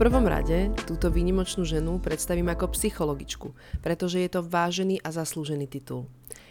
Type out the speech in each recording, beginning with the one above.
prvom rade túto výnimočnú ženu predstavím ako psychologičku, pretože je to vážený a zaslúžený titul.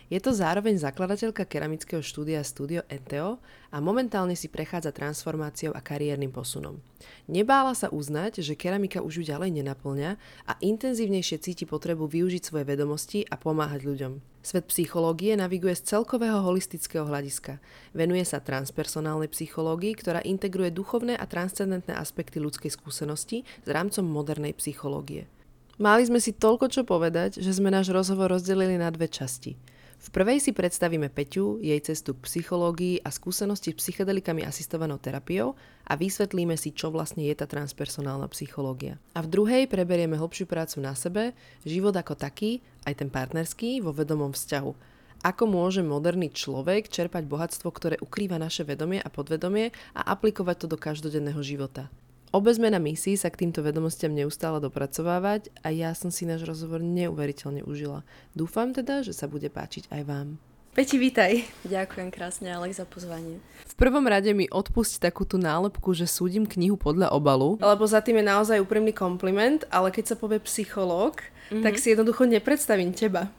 Je to zároveň zakladateľka keramického štúdia Studio Enteo a momentálne si prechádza transformáciou a kariérnym posunom. Nebála sa uznať, že keramika už ju ďalej nenaplňa a intenzívnejšie cíti potrebu využiť svoje vedomosti a pomáhať ľuďom. Svet psychológie naviguje z celkového holistického hľadiska. Venuje sa transpersonálnej psychológii, ktorá integruje duchovné a transcendentné aspekty ľudskej skúsenosti s rámcom modernej psychológie. Mali sme si toľko čo povedať, že sme náš rozhovor rozdelili na dve časti – v prvej si predstavíme Peťu, jej cestu k psychológii a skúsenosti s psychedelikami asistovanou terapiou a vysvetlíme si, čo vlastne je tá transpersonálna psychológia. A v druhej preberieme hlbšiu prácu na sebe, život ako taký, aj ten partnerský, vo vedomom vzťahu. Ako môže moderný človek čerpať bohatstvo, ktoré ukrýva naše vedomie a podvedomie a aplikovať to do každodenného života. Obe sme na misii sa k týmto vedomostiam neustále dopracovávať a ja som si náš rozhovor neuveriteľne užila. Dúfam teda, že sa bude páčiť aj vám. Peti, vítaj. Ďakujem krásne, Alex, za pozvanie. V prvom rade mi odpusť takú tú nálepku, že súdim knihu podľa obalu, lebo za tým je naozaj úprimný kompliment, ale keď sa povie psychológ, mm-hmm. tak si jednoducho nepredstavím teba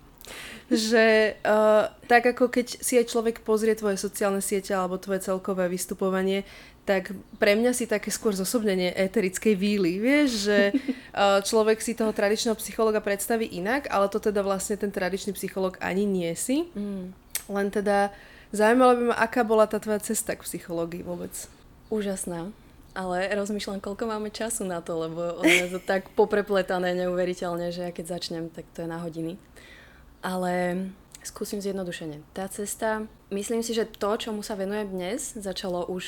že uh, tak ako keď si aj človek pozrie tvoje sociálne siete alebo tvoje celkové vystupovanie, tak pre mňa si také skôr zosobnenie éterickej víly. Vieš, že uh, človek si toho tradičného psychologa predstaví inak, ale to teda vlastne ten tradičný psycholog ani nie si. Mm. Len teda zaujímalo by ma, aká bola tá tvoja cesta k psychológii vôbec. Úžasná. Ale rozmýšľam, koľko máme času na to, lebo ono je to tak poprepletané neuveriteľne, že ja keď začnem, tak to je na hodiny. Ale skúsim zjednodušene. Tá cesta, myslím si, že to, čomu sa venujem dnes, začalo už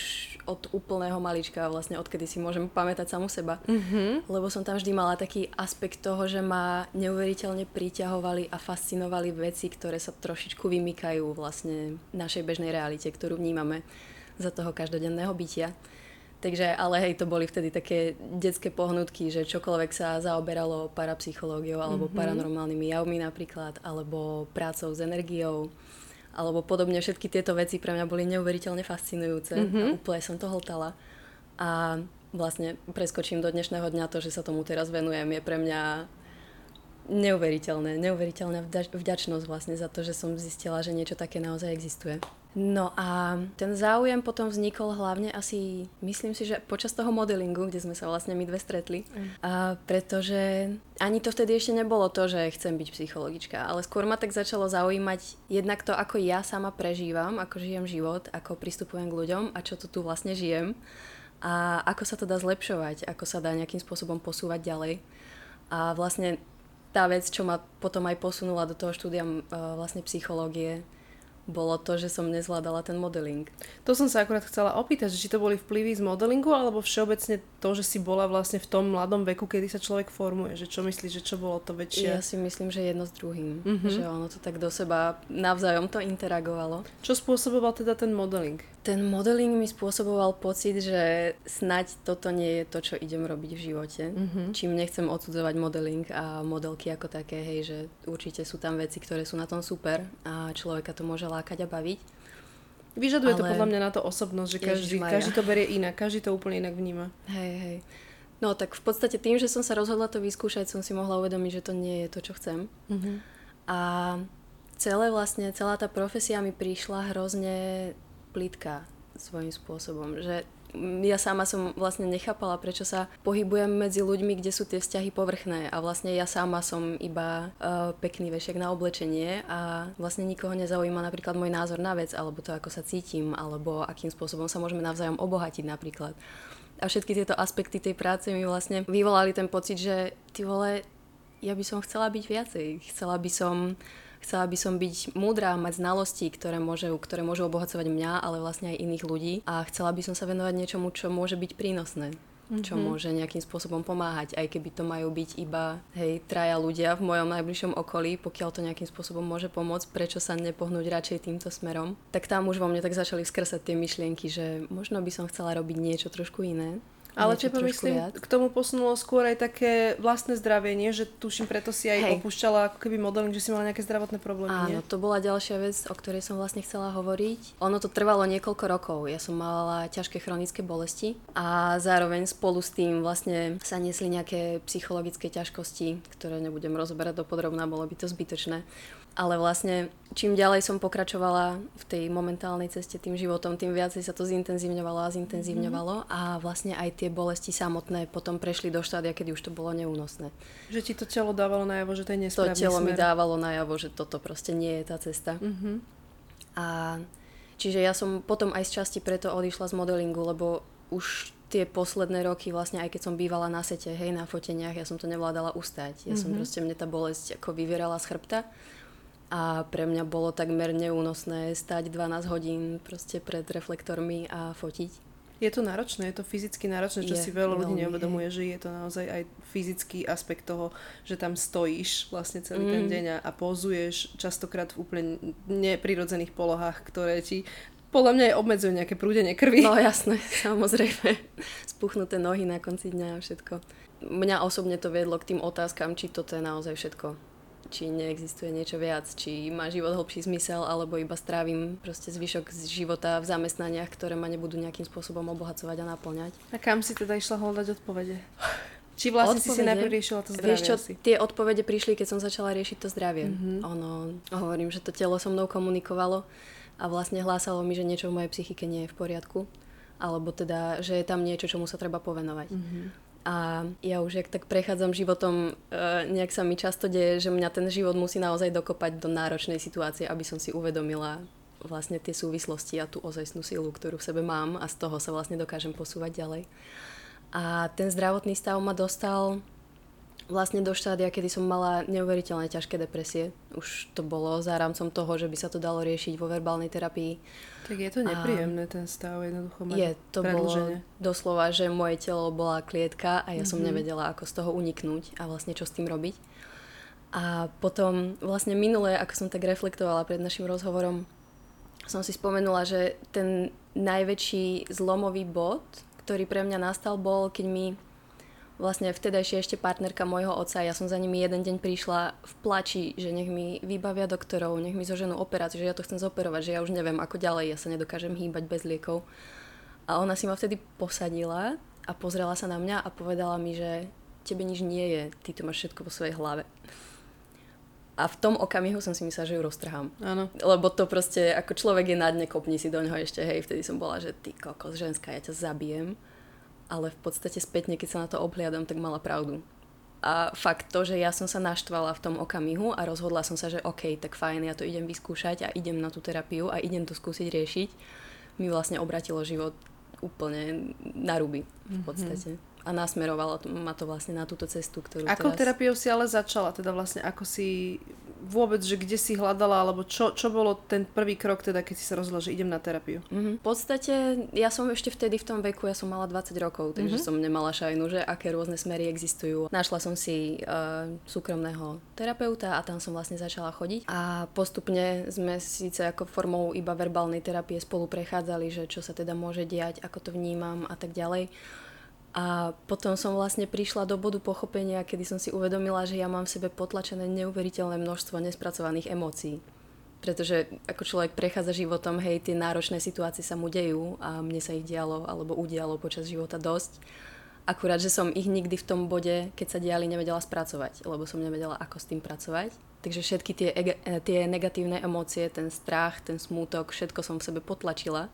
od úplného malička, vlastne odkedy si môžem pamätať samu seba. Mm-hmm. Lebo som tam vždy mala taký aspekt toho, že ma neuveriteľne priťahovali a fascinovali veci, ktoré sa trošičku vymykajú vlastne našej bežnej realite, ktorú vnímame za toho každodenného bytia. Takže, ale hej, to boli vtedy také detské pohnutky, že čokoľvek sa zaoberalo parapsychológiou alebo mm-hmm. paranormálnymi javmi napríklad, alebo prácou s energiou, alebo podobne. Všetky tieto veci pre mňa boli neuveriteľne fascinujúce mm-hmm. a úplne som to hltala. A vlastne preskočím do dnešného dňa to, že sa tomu teraz venujem, je pre mňa neuveriteľné, neuveriteľná vďačnosť vlastne za to, že som zistila, že niečo také naozaj existuje. No a ten záujem potom vznikol hlavne asi, myslím si, že počas toho modelingu, kde sme sa vlastne my dve stretli. Mm. A pretože ani to vtedy ešte nebolo to, že chcem byť psychologička, ale skôr ma tak začalo zaujímať jednak to, ako ja sama prežívam, ako žijem život, ako pristupujem k ľuďom a čo tu tu vlastne žijem a ako sa to dá zlepšovať, ako sa dá nejakým spôsobom posúvať ďalej. A vlastne tá vec, čo ma potom aj posunula do toho štúdia vlastne psychológie, bolo to, že som nezvládala ten modeling. To som sa akurát chcela opýtať, že či to boli vplyvy z modelingu, alebo všeobecne to, že si bola vlastne v tom mladom veku, kedy sa človek formuje. Že čo myslíš, že čo bolo to väčšie? Ja si myslím, že jedno s druhým. Mm-hmm. Že ono to tak do seba navzájom to interagovalo. Čo spôsoboval teda ten modeling? Ten modeling mi spôsoboval pocit, že snaď toto nie je to, čo idem robiť v živote. Mm-hmm. Čím nechcem odsudzovať modeling a modelky ako také, hej, že určite sú tam veci, ktoré sú na tom super a človeka to môže lákať a baviť. Vyžaduje Ale... to podľa mňa na to osobnosť, že každý, každý to berie inak, každý to úplne inak vníma. Hej, hej. No tak v podstate tým, že som sa rozhodla to vyskúšať, som si mohla uvedomiť, že to nie je to, čo chcem. Mm-hmm. A celé vlastne, celá tá profesia mi prišla hrozne plitká svojím spôsobom. Že ja sama som vlastne nechápala, prečo sa pohybujem medzi ľuďmi, kde sú tie vzťahy povrchné a vlastne ja sama som iba uh, pekný vešiak na oblečenie a vlastne nikoho nezaujíma napríklad môj názor na vec, alebo to, ako sa cítim, alebo akým spôsobom sa môžeme navzájom obohatiť napríklad. A všetky tieto aspekty tej práce mi vlastne vyvolali ten pocit, že ty vole, ja by som chcela byť viacej. Chcela by som Chcela by som byť múdra, mať znalosti, ktoré, môže, ktoré môžu obohacovať mňa, ale vlastne aj iných ľudí. A chcela by som sa venovať niečomu, čo môže byť prínosné. čo mm-hmm. môže nejakým spôsobom pomáhať, aj keby to majú byť iba, hej, traja ľudia v mojom najbližšom okolí, pokiaľ to nejakým spôsobom môže pomôcť, prečo sa nepohnúť radšej týmto smerom. Tak tam už vo mne tak začali skresať tie myšlienky, že možno by som chcela robiť niečo trošku iné. Ale teba myslím, viac. k tomu posunulo skôr aj také vlastné zdravie, nie? Že tuším, preto si aj Hej. opúšťala ako keby modeling, že si mala nejaké zdravotné problémy, Áno, nie? to bola ďalšia vec, o ktorej som vlastne chcela hovoriť. Ono to trvalo niekoľko rokov. Ja som mala ťažké chronické bolesti a zároveň spolu s tým vlastne sa nesli nejaké psychologické ťažkosti, ktoré nebudem rozoberať do podrobná, bolo by to zbytočné ale vlastne čím ďalej som pokračovala v tej momentálnej ceste tým životom, tým viacej sa to zintenzívňovalo a zintenzívňovalo mm. a vlastne aj tie bolesti samotné potom prešli do štádia, kedy už to bolo neúnosné. Že ti to telo dávalo najavo, že to je nesprávny To telo smer. mi dávalo najavo, že toto proste nie je tá cesta. Mm-hmm. A čiže ja som potom aj z časti preto odišla z modelingu, lebo už tie posledné roky, vlastne aj keď som bývala na sete, hej, na foteniach, ja som to nevládala ustať. Ja mm-hmm. som mhm. proste, mne tá bolesť ako vyvierala z chrbta a pre mňa bolo takmer neúnosné stať 12 hodín proste pred reflektormi a fotiť. Je to náročné, je to fyzicky náročné, čo je, si veľa ľudí neuvedomuje, že je to naozaj aj fyzický aspekt toho, že tam stojíš vlastne celý mm. ten deň a, a pozuješ častokrát v úplne neprirodzených polohách, ktoré ti podľa mňa aj obmedzujú nejaké prúdenie krvi. No jasné, samozrejme. Spuchnuté nohy na konci dňa a všetko. Mňa osobne to viedlo k tým otázkam, či toto je naozaj všetko či neexistuje niečo viac, či má život hlbší zmysel, alebo iba strávim proste zvyšok z života v zamestnaniach, ktoré ma nebudú nejakým spôsobom obohacovať a naplňať. A kam si teda išla hľadať odpovede? Či vlastne odpovede? si si najprv riešila to zdravie Vieš čo, asi? tie odpovede prišli, keď som začala riešiť to zdravie. Mm-hmm. Ono, hovorím, že to telo so mnou komunikovalo a vlastne hlásalo mi, že niečo v mojej psychike nie je v poriadku alebo teda, že je tam niečo, čomu sa treba povenovať. Mm-hmm. A ja už jak tak prechádzam životom, e, nejak sa mi často deje, že mňa ten život musí naozaj dokopať do náročnej situácie, aby som si uvedomila vlastne tie súvislosti a tú ozajstnú silu, ktorú v sebe mám a z toho sa vlastne dokážem posúvať ďalej. A ten zdravotný stav ma dostal vlastne do štádia, kedy som mala neuveriteľne ťažké depresie. Už to bolo za rámcom toho, že by sa to dalo riešiť vo verbálnej terapii. Tak je to nepríjemné a ten stav jednoducho mať Je, to bolo doslova, že moje telo bola klietka a ja mm-hmm. som mhm. nevedela, ako z toho uniknúť a vlastne čo s tým robiť. A potom vlastne minulé, ako som tak reflektovala pred našim rozhovorom, som si spomenula, že ten najväčší zlomový bod, ktorý pre mňa nastal, bol, keď mi vlastne vtedajšia ešte partnerka môjho otca, ja som za nimi jeden deň prišla v plači, že nech mi vybavia doktorov, nech mi zoženú operáciu, že ja to chcem zoperovať, že ja už neviem ako ďalej, ja sa nedokážem hýbať bez liekov. A ona si ma vtedy posadila a pozrela sa na mňa a povedala mi, že tebe nič nie je, ty to máš všetko vo svojej hlave. A v tom okamihu som si myslela, že ju roztrhám. Áno. Lebo to proste, ako človek je na dne, kopni si do ňoho ešte, hej, vtedy som bola, že ty kokos, ženská, ja ťa zabijem ale v podstate spätne, keď sa na to obhliadam, tak mala pravdu. A fakt to, že ja som sa naštvala v tom okamihu a rozhodla som sa, že OK, tak fajn, ja to idem vyskúšať a idem na tú terapiu a idem to skúsiť riešiť, mi vlastne obratilo život úplne na ruby v mhm. podstate. Mm-hmm. A nasmerovalo ma to vlastne na túto cestu, ktorú Akou teraz... terapiou si ale začala? Teda vlastne ako si vôbec, že kde si hľadala, alebo čo, čo bolo ten prvý krok, teda keď si sa rozhodla, že idem na terapiu? Mm-hmm. V podstate, ja som ešte vtedy v tom veku, ja som mala 20 rokov, takže mm-hmm. som nemala šajnu, že aké rôzne smery existujú. Našla som si uh, súkromného terapeuta a tam som vlastne začala chodiť. A postupne sme síce ako formou iba verbálnej terapie spolu prechádzali, že čo sa teda môže diať, ako to vnímam a tak ďalej. A potom som vlastne prišla do bodu pochopenia, kedy som si uvedomila, že ja mám v sebe potlačené neuveriteľné množstvo nespracovaných emócií. Pretože ako človek prechádza životom, hej, tie náročné situácie sa mu dejú a mne sa ich dialo alebo udialo počas života dosť. Akurát, že som ich nikdy v tom bode, keď sa diali, nevedela spracovať, lebo som nevedela, ako s tým pracovať. Takže všetky tie, tie negatívne emócie, ten strach, ten smútok, všetko som v sebe potlačila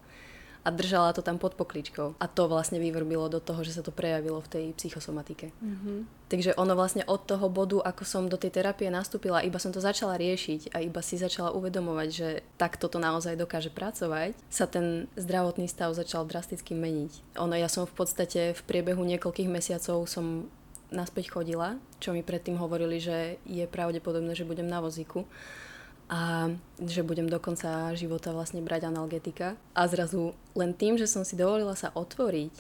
a držala to tam pod pokličkou. A to vlastne vyvrbilo do toho, že sa to prejavilo v tej psychosomatike. Mm-hmm. Takže ono vlastne od toho bodu, ako som do tej terapie nastúpila, iba som to začala riešiť a iba si začala uvedomovať, že takto to naozaj dokáže pracovať, sa ten zdravotný stav začal drasticky meniť. Ono, ja som v podstate v priebehu niekoľkých mesiacov som naspäť chodila, čo mi predtým hovorili, že je pravdepodobné, že budem na vozíku a že budem do konca života vlastne brať analgetika. A zrazu len tým, že som si dovolila sa otvoriť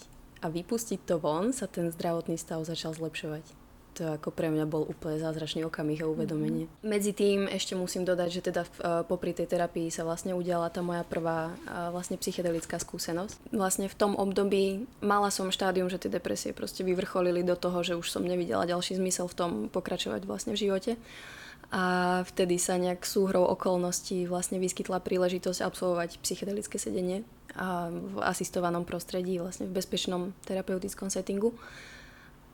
a vypustiť to von sa ten zdravotný stav začal zlepšovať to ako pre mňa bol úplne zázračný okamih a uvedomenie. Mm-hmm. Medzi tým ešte musím dodať, že teda uh, popri tej terapii sa vlastne udiala tá moja prvá uh, vlastne psychedelická skúsenosť. Vlastne v tom období mala som štádium, že tie depresie proste vyvrcholili do toho, že už som nevidela ďalší zmysel v tom pokračovať vlastne v živote. A vtedy sa nejak súhrou okolností vlastne vyskytla príležitosť absolvovať psychedelické sedenie a v asistovanom prostredí, vlastne v bezpečnom terapeutickom settingu.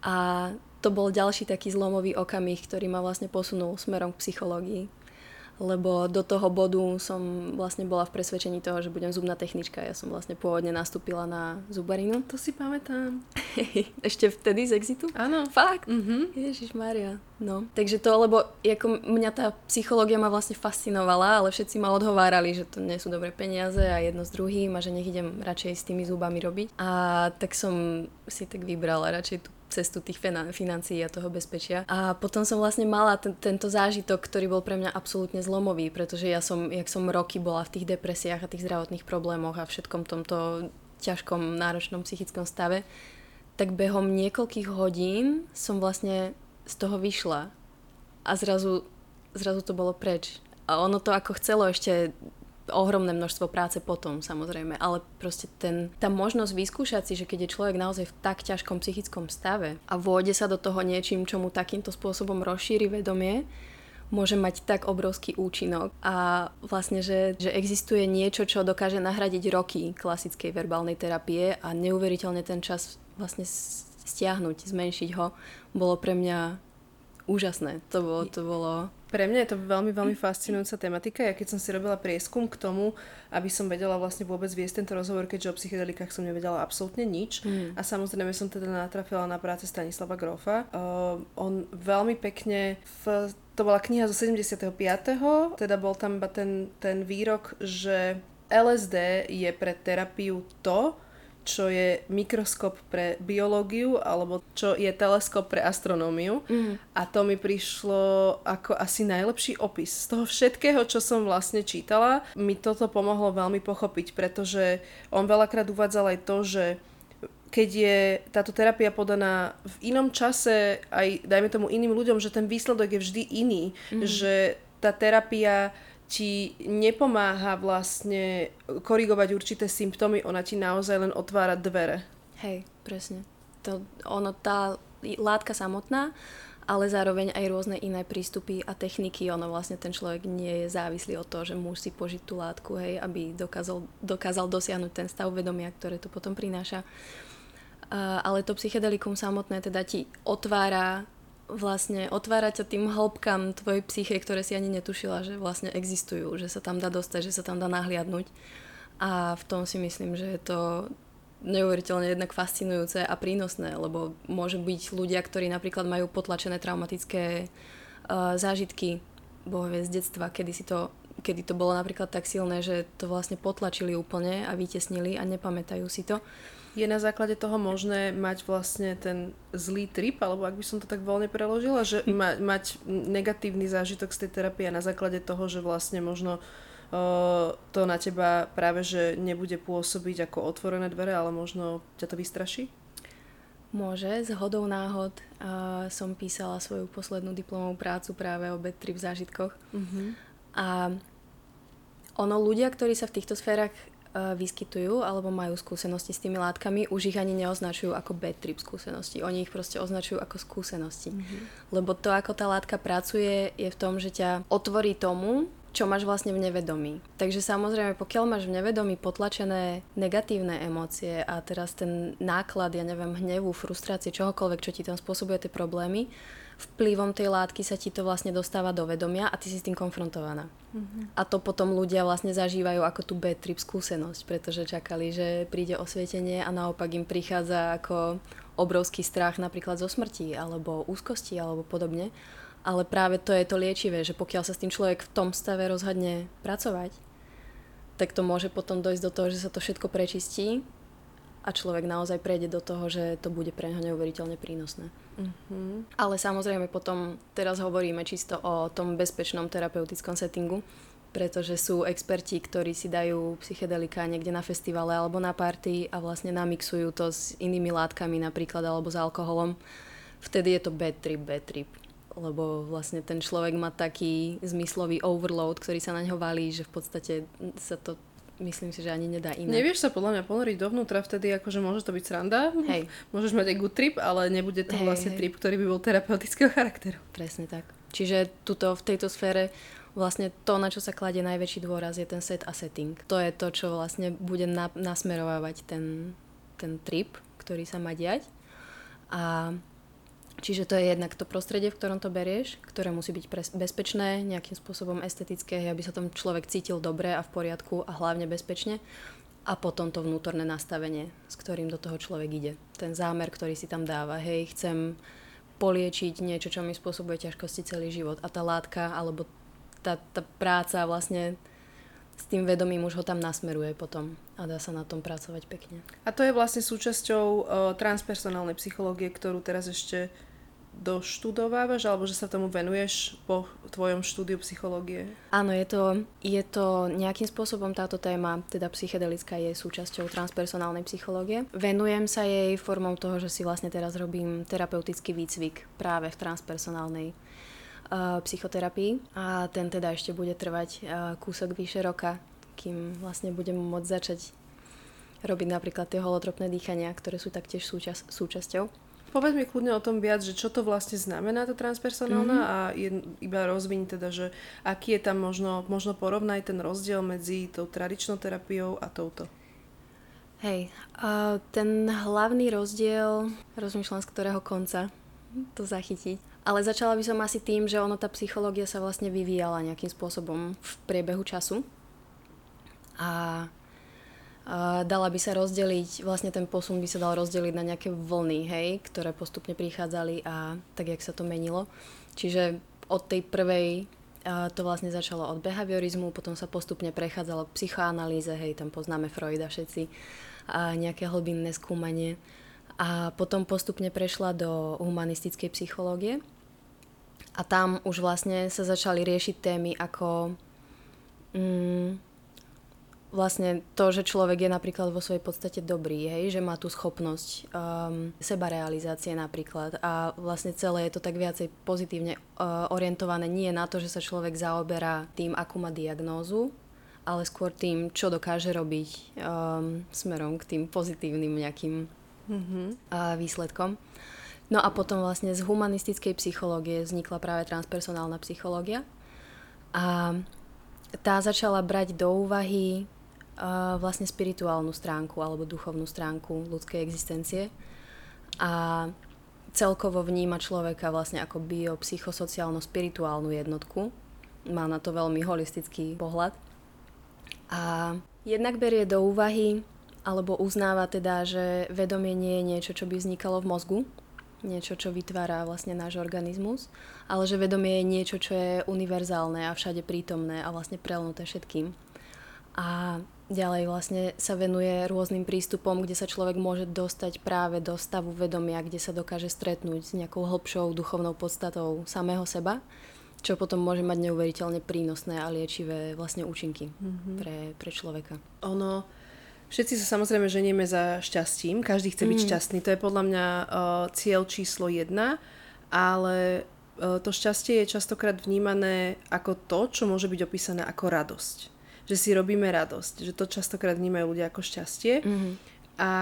A to bol ďalší taký zlomový okamih, ktorý ma vlastne posunul smerom k psychológii. Lebo do toho bodu som vlastne bola v presvedčení toho, že budem zubná technička. Ja som vlastne pôvodne nastúpila na zubarinu. To si pamätám. Ešte vtedy z Exitu? Áno. Fakt? Mhm. Ježiš Maria. No. Takže to, lebo ako mňa tá psychológia ma vlastne fascinovala, ale všetci ma odhovárali, že to nie sú dobré peniaze a jedno s druhým a že nech idem radšej s tými zubami robiť. A tak som si tak vybrala radšej tú cestu tých financií a toho bezpečia. A potom som vlastne mala ten, tento zážitok, ktorý bol pre mňa absolútne zlomový, pretože ja som, jak som roky bola v tých depresiách a tých zdravotných problémoch a všetkom tomto ťažkom, náročnom psychickom stave, tak behom niekoľkých hodín som vlastne z toho vyšla a zrazu, zrazu to bolo preč. A ono to ako chcelo ešte ohromné množstvo práce potom samozrejme, ale proste ten, tá možnosť vyskúšať si, že keď je človek naozaj v tak ťažkom psychickom stave a vôjde sa do toho niečím, čo mu takýmto spôsobom rozšíri vedomie, môže mať tak obrovský účinok a vlastne, že, že existuje niečo, čo dokáže nahradiť roky klasickej verbálnej terapie a neuveriteľne ten čas vlastne stiahnuť, zmenšiť ho, bolo pre mňa úžasné. To bolo, to bolo pre mňa je to veľmi, veľmi fascinujúca tematika. Ja keď som si robila prieskum k tomu, aby som vedela vlastne vôbec viesť tento rozhovor, keďže o psychedelikách som nevedela absolútne nič. Mm. A samozrejme som teda natrafila na práce Stanislava Grofa. Uh, on veľmi pekne v to bola kniha zo 75. Teda bol tam iba ten, ten výrok, že LSD je pre terapiu to, čo je mikroskop pre biológiu alebo čo je teleskop pre astronómiu. Mm. A to mi prišlo ako asi najlepší opis. Z toho všetkého, čo som vlastne čítala, mi toto pomohlo veľmi pochopiť, pretože on veľakrát uvádzal aj to, že keď je táto terapia podaná v inom čase, aj dajme tomu iným ľuďom, že ten výsledok je vždy iný, mm. že tá terapia ti nepomáha vlastne korigovať určité symptómy, ona ti naozaj len otvára dvere. Hej, presne. To, ono, tá látka samotná, ale zároveň aj rôzne iné prístupy a techniky. Ono vlastne ten človek nie je závislý od toho, že musí požiť tú látku, hej, aby dokázal, dokázal dosiahnuť ten stav vedomia, ktoré to potom prináša. Uh, ale to psychedelikum samotné teda ti otvára vlastne otvára ťa tým hĺbkam tvojej psyche, ktoré si ani netušila, že vlastne existujú, že sa tam dá dostať, že sa tam dá nahliadnúť. A v tom si myslím, že je to neuveriteľne jednak fascinujúce a prínosné, lebo môže byť ľudia, ktorí napríklad majú potlačené traumatické uh, zážitky, bohovie z detstva, kedy si to kedy to bolo napríklad tak silné, že to vlastne potlačili úplne a vytesnili a nepamätajú si to je na základe toho možné mať vlastne ten zlý trip, alebo ak by som to tak voľne preložila, že ma, mať negatívny zážitok z tej terapie na základe toho, že vlastne možno uh, to na teba práve, že nebude pôsobiť ako otvorené dvere, ale možno ťa to vystraší? Môže, z hodou náhod uh, som písala svoju poslednú diplomovú prácu práve o bad trip zážitkoch. Uh-huh. A ono, ľudia, ktorí sa v týchto sférach vyskytujú alebo majú skúsenosti s tými látkami, už ich ani neoznačujú ako bad trip skúsenosti. Oni ich proste označujú ako skúsenosti. Mm-hmm. Lebo to, ako tá látka pracuje, je v tom, že ťa otvorí tomu, čo máš vlastne v nevedomí. Takže samozrejme, pokiaľ máš v nevedomí potlačené negatívne emócie a teraz ten náklad, ja neviem, hnevu, frustrácie, čohokoľvek, čo ti tam spôsobuje tie problémy, vplyvom tej látky sa ti to vlastne dostáva do vedomia a ty si s tým konfrontovaná. Mm-hmm. A to potom ľudia vlastne zažívajú ako tú bad trip skúsenosť, pretože čakali, že príde osvietenie a naopak im prichádza ako obrovský strach napríklad zo smrti alebo úzkosti alebo podobne. Ale práve to je to liečivé, že pokiaľ sa s tým človek v tom stave rozhodne pracovať, tak to môže potom dojsť do toho, že sa to všetko prečistí a človek naozaj prejde do toho, že to bude pre neho neuveriteľne prínosné. Uh-huh. Ale samozrejme potom teraz hovoríme čisto o tom bezpečnom terapeutickom settingu, pretože sú experti, ktorí si dajú psychedelika niekde na festivale alebo na party a vlastne namixujú to s inými látkami napríklad alebo s alkoholom. Vtedy je to bad trip, bad trip lebo vlastne ten človek má taký zmyslový overload, ktorý sa na ňo valí, že v podstate sa to myslím si, že ani nedá inak. Nevieš sa podľa mňa ponoriť dovnútra vtedy, akože môže to byť sranda. Hej. Môžeš mať aj good trip, ale nebude to Hej, vlastne hej. trip, ktorý by bol terapeutického charakteru. Presne tak. Čiže tuto v tejto sfére vlastne to, na čo sa kladie najväčší dôraz, je ten set a setting. To je to, čo vlastne bude na, nasmerovávať ten, ten trip, ktorý sa má diať. A čiže to je jednak to prostredie, v ktorom to berieš, ktoré musí byť pres, bezpečné, nejakým spôsobom estetické, aby sa tam človek cítil dobre a v poriadku a hlavne bezpečne. A potom to vnútorné nastavenie, s ktorým do toho človek ide. Ten zámer, ktorý si tam dáva. Hej, chcem poliečiť niečo, čo mi spôsobuje ťažkosti celý život. A tá látka, alebo tá, tá práca vlastne s tým vedomím už ho tam nasmeruje potom a dá sa na tom pracovať pekne. A to je vlastne súčasťou uh, transpersonálnej psychológie, ktorú teraz ešte doštudovávaš, alebo že sa tomu venuješ po tvojom štúdiu psychológie? Áno, je to, je to nejakým spôsobom táto téma, teda psychedelická je súčasťou transpersonálnej psychológie. Venujem sa jej formou toho, že si vlastne teraz robím terapeutický výcvik práve v transpersonálnej psychoterapii a ten teda ešte bude trvať uh, kúsok vyše roka, kým vlastne budem môcť začať robiť napríklad tie holotropné dýchania, ktoré sú taktiež súčas, súčasťou. Povedz mi kľudne o tom viac, že čo to vlastne znamená tá transpersonálna Mhm. a je, iba rozviň teda, že aký je tam možno, možno porovnaj ten rozdiel medzi tou tradičnou terapiou a touto. Hej, a ten hlavný rozdiel, rozmýšľam z ktorého konca to zachytiť. Ale začala by som asi tým, že ono tá psychológia sa vlastne vyvíjala nejakým spôsobom v priebehu času. A, dala by sa rozdeliť, vlastne ten posun by sa dal rozdeliť na nejaké vlny, hej, ktoré postupne prichádzali a tak, jak sa to menilo. Čiže od tej prvej to vlastne začalo od behaviorizmu, potom sa postupne prechádzalo k psychoanalýze, hej, tam poznáme Freuda všetci, a nejaké hlbinné skúmanie. A potom postupne prešla do humanistickej psychológie. A tam už vlastne sa začali riešiť témy ako mm, vlastne to, že človek je napríklad vo svojej podstate dobrý, hej, že má tú schopnosť um, sebarealizácie napríklad a vlastne celé je to tak viacej pozitívne uh, orientované nie na to, že sa človek zaoberá tým, akú má diagnózu, ale skôr tým, čo dokáže robiť um, smerom k tým pozitívnym nejakým Mm-hmm. uh, výsledkom. No a potom vlastne z humanistickej psychológie vznikla práve transpersonálna psychológia a tá začala brať do úvahy uh, vlastne spirituálnu stránku alebo duchovnú stránku ľudskej existencie a celkovo vníma človeka vlastne ako biopsychosociálno-spirituálnu jednotku. Má na to veľmi holistický pohľad. A jednak berie do úvahy alebo uznáva teda, že vedomie nie je niečo, čo by vznikalo v mozgu, niečo, čo vytvára vlastne náš organizmus, ale že vedomie je niečo, čo je univerzálne a všade prítomné a vlastne prelnuté všetkým. A ďalej vlastne sa venuje rôznym prístupom, kde sa človek môže dostať práve do stavu vedomia, kde sa dokáže stretnúť s nejakou hlbšou duchovnou podstatou samého seba, čo potom môže mať neuveriteľne prínosné a liečivé vlastne účinky Mm-hmm. pre, pre človeka. Ono, všetci sa samozrejme ženieme za šťastím, každý chce byť Mm. šťastný, to je podľa mňa uh, cieľ číslo jedna, ale uh, to šťastie je častokrát vnímané ako to, čo môže byť opísané ako radosť. Že si robíme radosť, že to častokrát vnímajú ľudia ako šťastie Mm-hmm. a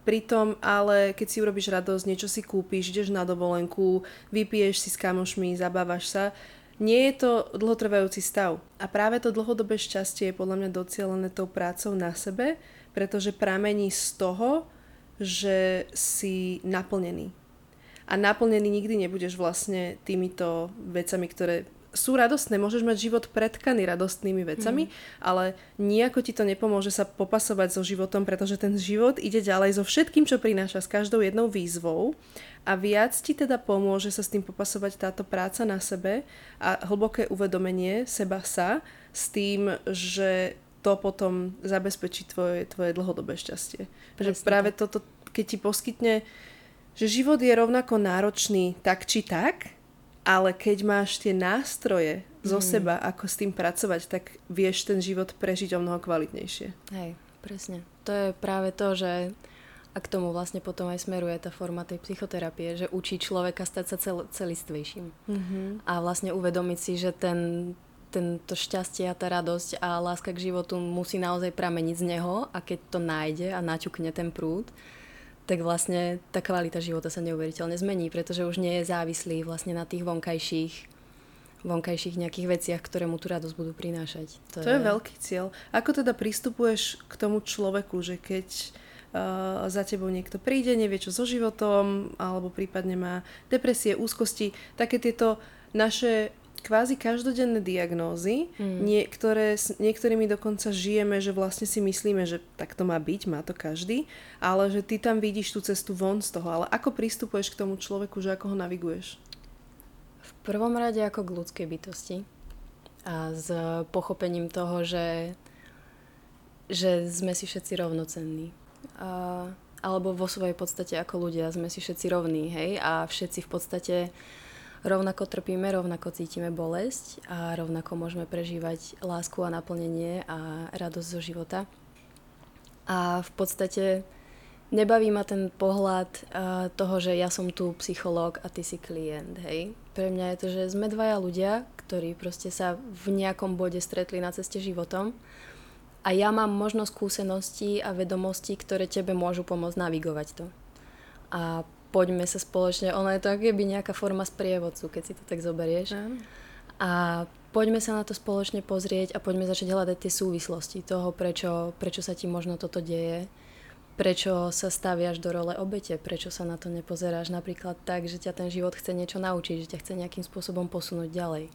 pritom ale keď si urobíš radosť, niečo si kúpiš, ideš na dovolenku, vypiješ si s kamošmi, zabávaš sa, nie je to dlhotrvajúci stav. A práve to dlhodobé šťastie je podľa mňa docielené tou prácou na sebe, pretože pramení z toho, že si naplnený. A naplnený nikdy nebudeš vlastne týmito vecami, ktoré sú radostné, môžeš mať život pretkaný radostnými vecami, mm. ale nejako ti to nepomôže sa popasovať so životom, pretože ten život ide ďalej so všetkým, čo prináša, s každou jednou výzvou a viac ti teda pomôže sa s tým popasovať táto práca na sebe a hlboké uvedomenie seba sa s tým, že to potom zabezpečí tvoje, tvoje dlhodobé šťastie. Že práve toto, keď ti poskytne, že život je rovnako náročný tak či tak, ale keď máš tie nástroje zo mm. seba, ako s tým pracovať, tak vieš ten život prežiť o mnoho kvalitnejšie. Hej, presne. To je práve to, že a k tomu vlastne potom aj smeruje tá forma tej psychoterapie, že učí človeka stať sa cel, celistvejším. Mm-hmm. A vlastne uvedomiť si, že ten, tento šťastie a tá radosť a láska k životu musí naozaj prameniť z neho a keď to nájde a naťukne ten prúd, tak vlastne tá kvalita života sa neuveriteľne zmení, pretože už nie je závislý vlastne na tých vonkajších vonkajších nejakých veciach, ktoré mu tú radosť budú prinášať. To, to je... je veľký cieľ. Ako teda pristupuješ k tomu človeku, že keď uh, za tebou niekto príde, nevie čo so životom, alebo prípadne má depresie, úzkosti, také tieto naše kvázi každodenné diagnózy, mm. niektoré, s niektorými dokonca žijeme, že vlastne si myslíme, že tak to má byť, má to každý, ale že ty tam vidíš tú cestu von z toho. Ale ako pristupuješ k tomu človeku, že ako ho naviguješ? V prvom rade ako k ľudskej bytosti a s pochopením toho, že, že sme si všetci rovnocenní a, alebo vo svojej podstate ako ľudia sme si všetci rovní, hej, a všetci v podstate rovnako trpíme, rovnako cítime bolesť a rovnako môžeme prežívať lásku a naplnenie a radosť zo života. A v podstate nebaví ma ten pohľad uh, toho, že ja som tu psychológ a ty si klient, hej. Pre mňa je to, že sme dvaja ľudia, ktorí proste sa v nejakom bode stretli na ceste životom a ja mám možno skúsenosti a vedomosti, ktoré tebe môžu pomôcť navigovať to. A poďme sa spoločne, ono je to ako keby nejaká forma sprievodcu, keď si to tak zoberieš. Mm. A poďme sa na to spoločne pozrieť a poďme začať hľadať tie súvislosti toho, prečo, prečo sa ti možno toto deje, prečo sa staviaš do role obete, prečo sa na to nepozeráš napríklad tak, že ťa ten život chce niečo naučiť, že ťa chce nejakým spôsobom posunúť ďalej.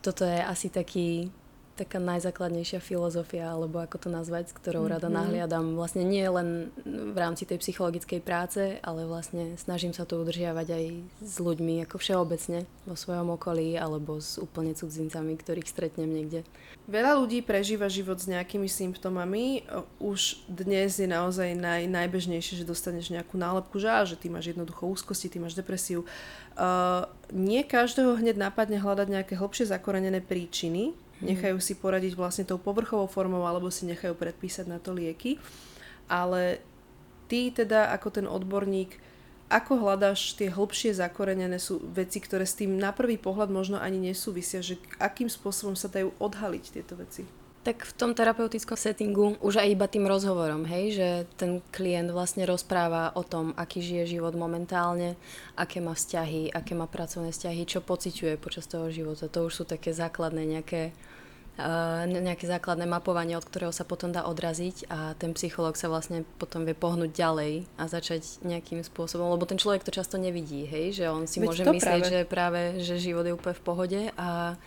Toto je asi taký taká najzákladnejšia filozofia, alebo ako to nazvať, s ktorou mm-hmm. rada mhm. nahliadam. Vlastne nie len v rámci tej psychologickej práce, ale vlastne snažím sa to udržiavať aj s ľuďmi ako všeobecne vo svojom okolí, alebo s úplne cudzincami, ktorých stretnem niekde. Veľa ľudí prežíva život s nejakými symptómami. Už dnes je naozaj naj, najbežnejšie, že dostaneš nejakú nálepku, že, že ty máš jednoducho úzkosti, ty máš depresiu. Uh, nie každého hneď napadne hľadať nejaké hlbšie zakorenené príčiny. Nechajú si poradiť vlastne tou povrchovou formou alebo si nechajú predpísať na to lieky. Ale ty teda ako ten odborník, ako hľadáš tie hlbšie zakorenené sú veci, ktoré s tým na prvý pohľad možno ani nesúvisia, že akým spôsobom sa dajú odhaliť tieto veci? Tak v tom terapeutickom settingu už aj iba tým rozhovorom, hej, že ten klient vlastne rozpráva o tom, aký žije život momentálne, aké má vzťahy, aké má pracovné vzťahy, čo pociťuje počas toho života. To už sú také základné nejaké uh, nejaké základné mapovanie, od ktorého sa potom dá odraziť a ten psychológ sa vlastne potom vie pohnúť ďalej a začať nejakým spôsobom, lebo ten človek to často nevidí, hej, že on si Veď môže myslieť, práve. že práve, že život je úplne v pohode a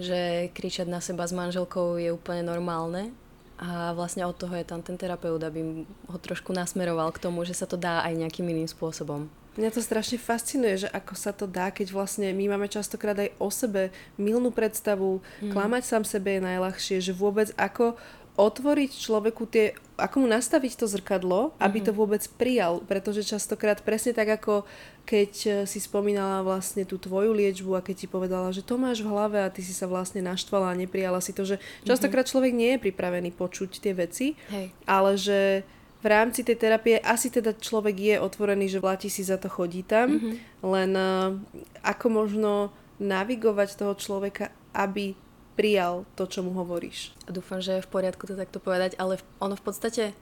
že kričať na seba s manželkou je úplne normálne a vlastne od toho je tam ten terapeut, aby ho trošku nasmeroval k tomu, že sa to dá aj nejakým iným spôsobom. Mňa to strašne fascinuje, že ako sa to dá, keď vlastne my máme častokrát aj o sebe milnú predstavu, mm. klamať sám sebe je najľahšie, že vôbec ako otvoriť človeku tie, ako mu nastaviť to zrkadlo, aby to vôbec prijal, pretože častokrát presne tak ako keď e, si spomínala vlastne tú tvoju liečbu a keď ti povedala, že to máš v hlave a ty si sa vlastne naštvala a neprijala si to, že častokrát mm-hmm. človek nie je pripravený počuť tie veci, Hej. ale že v rámci tej terapie asi teda človek je otvorený, že vláti si za to chodí tam, mm-hmm. len uh, ako možno navigovať toho človeka, aby prijal to, čo mu hovoríš. Dúfam, že je v poriadku to takto povedať, ale ono v podstate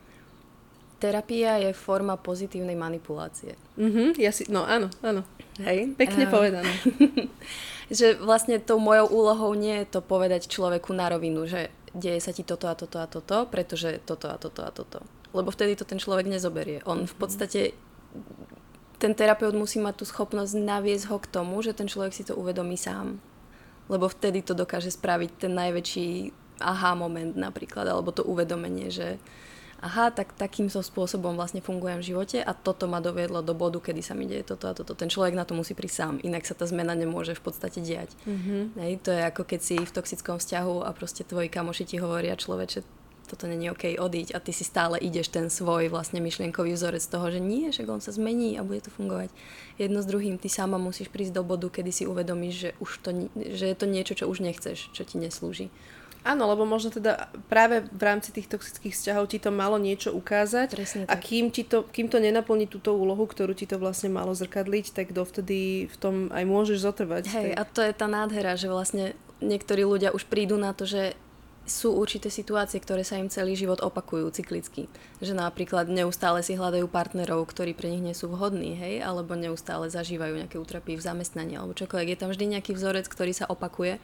terapia je forma pozitívnej manipulácie. Mhm, ja si, no áno, áno. Hej? Pekne uh, povedané. že vlastne tou mojou úlohou nie je to povedať človeku na rovinu, že deje sa ti toto a toto a toto, pretože toto a toto a toto. Lebo vtedy to ten človek nezoberie. On v podstate ten terapeut musí mať tú schopnosť naviesť ho k tomu, že ten človek si to uvedomí sám lebo vtedy to dokáže spraviť ten najväčší aha moment napríklad, alebo to uvedomenie, že aha, tak takýmto spôsobom vlastne fungujem v živote a toto ma doviedlo do bodu, kedy sa mi deje toto a toto. Ten človek na to musí prísť sám, inak sa tá zmena nemôže v podstate diať. Mm-hmm. Hej, to je ako keď si v toxickom vzťahu a proste tvoji kamoši ti hovoria človeče, toto není OK, odíť a ty si stále ideš ten svoj vlastne myšlienkový vzorec toho, že nie, že on sa zmení a bude to fungovať jedno s druhým. Ty sama musíš prísť do bodu, kedy si uvedomíš, že, už to, že je to niečo, čo už nechceš, čo ti neslúži. Áno, lebo možno teda práve v rámci tých toxických vzťahov ti to malo niečo ukázať Presne a kým, ti to, kým to nenaplní túto úlohu, ktorú ti to vlastne malo zrkadliť, tak dovtedy v tom aj môžeš zotrvať. Hej, tak... a to je tá nádhera, že vlastne niektorí ľudia už prídu na to, že sú určité situácie, ktoré sa im celý život opakujú cyklicky. Že napríklad neustále si hľadajú partnerov, ktorí pre nich nie sú vhodní, hej, alebo neustále zažívajú nejaké útrapy v zamestnaní, alebo čokoľvek. Je tam vždy nejaký vzorec, ktorý sa opakuje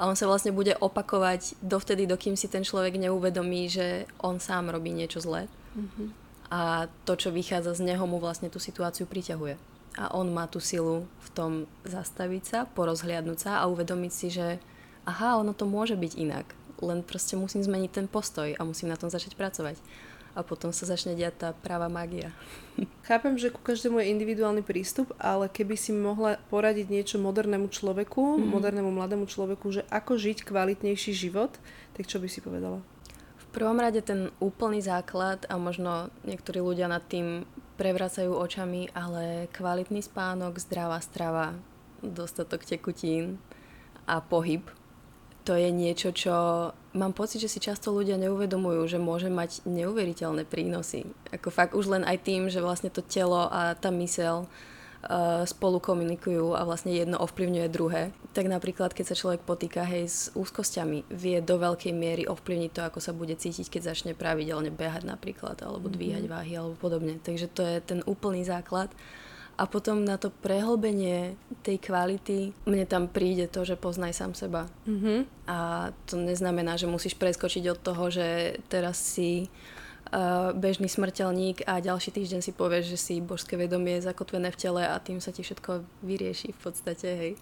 a on sa vlastne bude opakovať dovtedy, dokým si ten človek neuvedomí, že on sám robí niečo zlé. Mm-hmm. A to, čo vychádza z neho, mu vlastne tú situáciu priťahuje. A on má tú silu v tom zastaviť sa, porozhliadnúť sa a uvedomiť si, že aha, ono to môže byť inak. Len proste musím zmeniť ten postoj a musím na tom začať pracovať a potom sa začne diať tá práva magia. Chápem, že ku každému je individuálny prístup, ale keby si mohla poradiť niečo modernému človeku, mm-hmm. modernému mladému človeku, že ako žiť kvalitnejší život, tak čo by si povedala? V prvom rade ten úplný základ a možno niektorí ľudia nad tým prevracajú očami, ale kvalitný spánok, zdravá strava, dostatok tekutín a pohyb – to je niečo, čo mám pocit, že si často ľudia neuvedomujú, že môže mať neuveriteľné prínosy. Ako fakt už len aj tým, že vlastne to telo a tá mysel uh, spolu komunikujú a vlastne jedno ovplyvňuje druhé. Tak napríklad, keď sa človek potýka hej s úzkosťami, vie do veľkej miery ovplyvniť to, ako sa bude cítiť, keď začne pravidelne behať napríklad, alebo dvíhať mm-hmm. váhy, alebo podobne. Takže to je ten úplný základ. A potom na to prehlbenie tej kvality, mne tam príde to, že poznaj sám seba. Mm-hmm. A to neznamená, že musíš preskočiť od toho, že teraz si uh, bežný smrteľník a ďalší týždeň si povieš, že si božské vedomie je zakotvené v tele a tým sa ti všetko vyrieši v podstate, hej.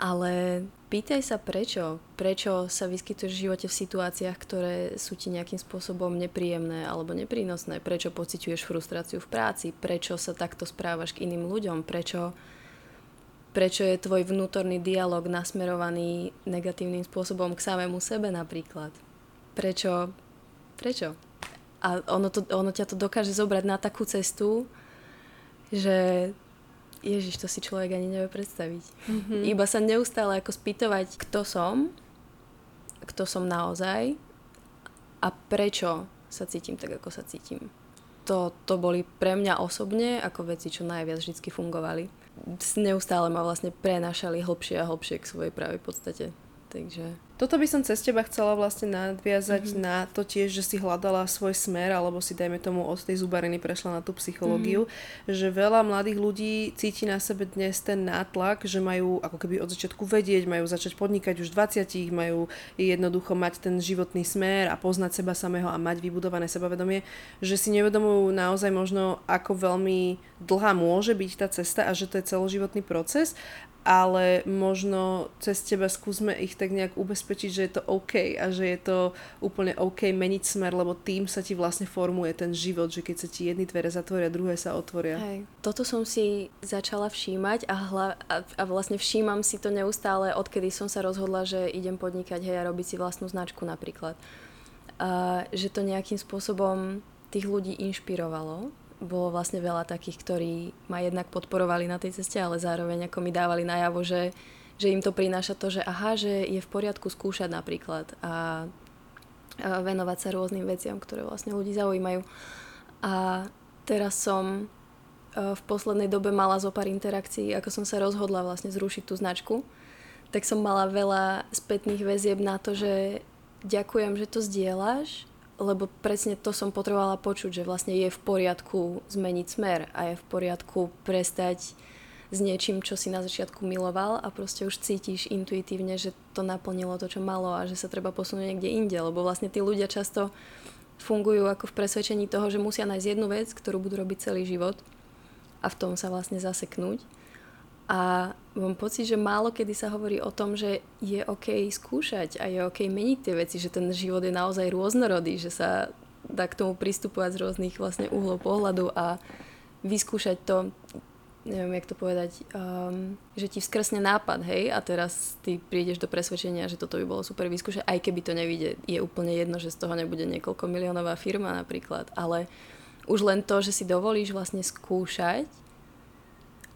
Ale pýtaj sa prečo. Prečo sa vyskytuješ v živote v situáciách, ktoré sú ti nejakým spôsobom nepríjemné alebo neprínosné. Prečo pociťuješ frustráciu v práci. Prečo sa takto správaš k iným ľuďom. Prečo, prečo je tvoj vnútorný dialog nasmerovaný negatívnym spôsobom k samému sebe napríklad. Prečo? Prečo? A ono, to, ono ťa to dokáže zobrať na takú cestu, že Ježiš, to si človek ani nevie predstaviť. Mm-hmm. Iba sa neustále ako spýtovať, kto som, kto som naozaj a prečo sa cítim tak, ako sa cítim. To, to boli pre mňa osobne ako veci, čo najviac vždy fungovali. Neustále ma vlastne prenašali hlbšie a hlbšie k svojej pravej podstate. Takže toto by som cez teba chcela vlastne nadviazať mm-hmm. na to tiež, že si hľadala svoj smer, alebo si dajme tomu od tej zubariny prešla na tú psychológiu, mm-hmm. že veľa mladých ľudí cíti na sebe dnes ten nátlak, že majú ako keby od začiatku vedieť, majú začať podnikať už 20, majú jednoducho mať ten životný smer a poznať seba samého a mať vybudované sebavedomie, že si nevedomujú naozaj možno, ako veľmi dlhá môže byť tá cesta a že to je celoživotný proces ale možno cez teba skúsme ich tak nejak ubezpečiť, že je to OK a že je to úplne OK meniť smer, lebo tým sa ti vlastne formuje ten život, že keď sa ti jedny dvere zatvoria, druhé sa otvoria. Hej. Toto som si začala všímať a, hla, a, a vlastne všímam si to neustále, odkedy som sa rozhodla, že idem podnikať hej, a robiť si vlastnú značku napríklad. A, že to nejakým spôsobom tých ľudí inšpirovalo bolo vlastne veľa takých, ktorí ma jednak podporovali na tej ceste, ale zároveň ako mi dávali najavo, že, že im to prináša to, že aha, že je v poriadku skúšať napríklad a, a venovať sa rôznym veciam, ktoré vlastne ľudí zaujímajú. A teraz som e, v poslednej dobe mala zo pár interakcií, ako som sa rozhodla vlastne zrušiť tú značku, tak som mala veľa spätných väzieb na to, že ďakujem, že to zdieľaš, lebo presne to som potrebovala počuť, že vlastne je v poriadku zmeniť smer a je v poriadku prestať s niečím, čo si na začiatku miloval a proste už cítiš intuitívne, že to naplnilo to, čo malo a že sa treba posunúť niekde inde, lebo vlastne tí ľudia často fungujú ako v presvedčení toho, že musia nájsť jednu vec, ktorú budú robiť celý život a v tom sa vlastne zaseknúť a mám pocit, že málo kedy sa hovorí o tom, že je OK skúšať a je OK meniť tie veci, že ten život je naozaj rôznorodý, že sa dá k tomu pristupovať z rôznych vlastne uhlov pohľadu a vyskúšať to neviem, jak to povedať, um, že ti vskrsne nápad, hej, a teraz ty prídeš do presvedčenia, že toto by bolo super vyskúšať, aj keby to nevíde, je úplne jedno, že z toho nebude niekoľko miliónová firma napríklad, ale už len to, že si dovolíš vlastne skúšať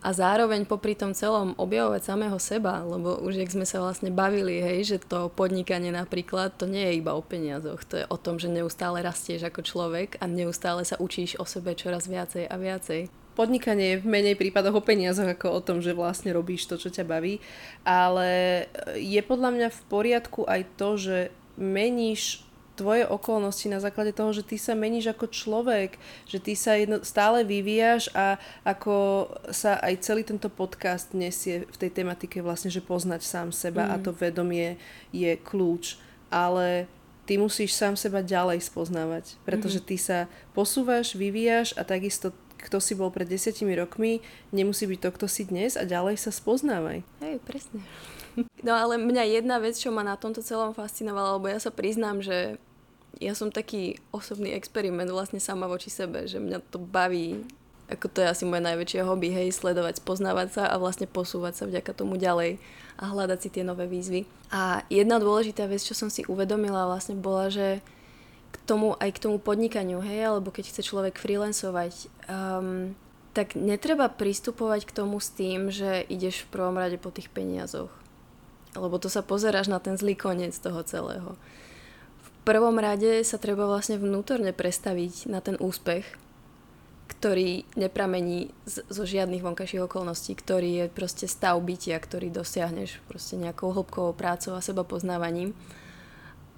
a zároveň popri tom celom objavovať samého seba, lebo už jak sme sa vlastne bavili, hej, že to podnikanie napríklad, to nie je iba o peniazoch, to je o tom, že neustále rastieš ako človek a neustále sa učíš o sebe čoraz viacej a viacej. Podnikanie je v menej prípadoch o peniazoch ako o tom, že vlastne robíš to, čo ťa baví, ale je podľa mňa v poriadku aj to, že meníš tvoje okolnosti na základe toho, že ty sa meníš ako človek, že ty sa jedno, stále vyvíjaš a ako sa aj celý tento podcast nesie v tej tematike vlastne, že poznať sám seba mm. a mhm. to vedomie je kľúč. Ale ty musíš sám seba ďalej spoznávať, pretože mhm. ty sa posúvaš, vyvíjaš a takisto kto si bol pred desiatimi rokmi, nemusí byť to, kto si dnes a ďalej sa spoznávaj. Hej, presne. No ale mňa jedna vec, čo ma na tomto celom fascinovala, lebo ja sa priznám, že ja som taký osobný experiment vlastne sama voči sebe, že mňa to baví, ako to je asi moje najväčšie hobby, hej, sledovať, spoznávať sa a vlastne posúvať sa vďaka tomu ďalej a hľadať si tie nové výzvy. A jedna dôležitá vec, čo som si uvedomila vlastne bola, že tomu, aj k tomu podnikaniu, hej, alebo keď chce človek freelancovať, um, tak netreba pristupovať k tomu s tým, že ideš v prvom rade po tých peniazoch lebo to sa pozeráš na ten zlý koniec toho celého. V prvom rade sa treba vlastne vnútorne prestaviť na ten úspech, ktorý nepramení z, zo žiadnych vonkajších okolností, ktorý je proste stav bytia, ktorý dosiahneš proste nejakou hĺbkovou prácou a seba poznávaním.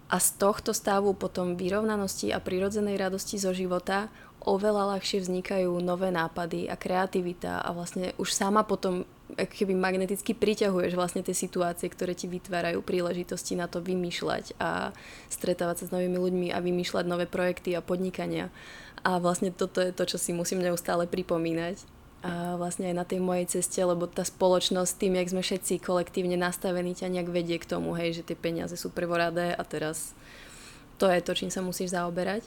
A z tohto stavu potom vyrovnanosti a prirodzenej radosti zo života oveľa ľahšie vznikajú nové nápady a kreativita a vlastne už sama potom keby magneticky priťahuješ vlastne tie situácie, ktoré ti vytvárajú príležitosti na to vymýšľať a stretávať sa s novými ľuďmi a vymýšľať nové projekty a podnikania. A vlastne toto je to, čo si musím neustále pripomínať. A vlastne aj na tej mojej ceste, lebo tá spoločnosť tým, jak sme všetci kolektívne nastavení, ťa nejak vedie k tomu, hej, že tie peniaze sú prvoradé a teraz to je to, čím sa musíš zaoberať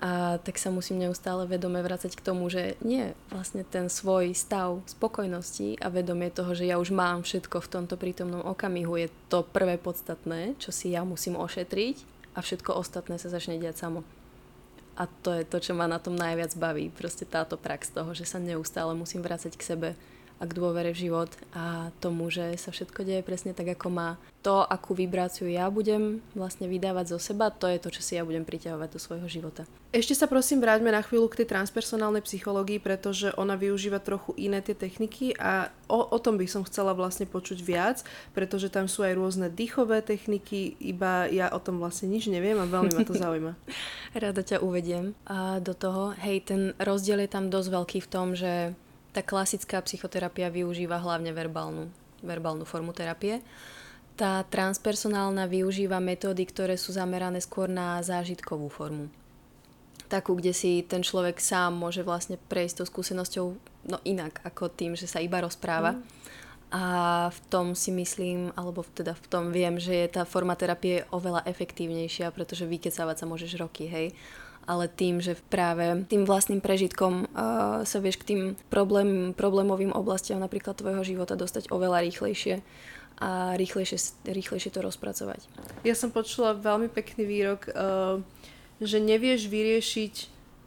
a tak sa musím neustále vedome vracať k tomu, že nie, vlastne ten svoj stav spokojnosti a vedomie toho, že ja už mám všetko v tomto prítomnom okamihu je to prvé podstatné, čo si ja musím ošetriť a všetko ostatné sa začne diať samo. A to je to, čo ma na tom najviac baví, proste táto prax toho, že sa neustále musím vrácať k sebe a k dôvere v život a tomu, že sa všetko deje presne tak, ako má. To, akú vibráciu ja budem vlastne vydávať zo seba, to je to, čo si ja budem priťahovať do svojho života. Ešte sa prosím vráťme na chvíľu k tej transpersonálnej psychológii, pretože ona využíva trochu iné tie techniky a o, o tom by som chcela vlastne počuť viac, pretože tam sú aj rôzne dýchové techniky, iba ja o tom vlastne nič neviem a veľmi ma to zaujíma. Rada ťa uvediem a do toho. Hej, ten rozdiel je tam dosť veľký v tom, že tá klasická psychoterapia využíva hlavne verbálnu, verbálnu formu terapie. Tá transpersonálna využíva metódy, ktoré sú zamerané skôr na zážitkovú formu. Takú, kde si ten človek sám môže vlastne prejsť tou skúsenosťou no inak, ako tým, že sa iba rozpráva. Mm. A v tom si myslím, alebo teda v tom viem, že je tá forma terapie oveľa efektívnejšia, pretože vykecávať sa môžeš roky, hej ale tým, že práve tým vlastným prežitkom uh, sa vieš k tým problém, problémovým oblastiam napríklad tvojho života dostať oveľa rýchlejšie a rýchlejšie, rýchlejšie to rozpracovať. Ja som počula veľmi pekný výrok, uh, že nevieš vyriešiť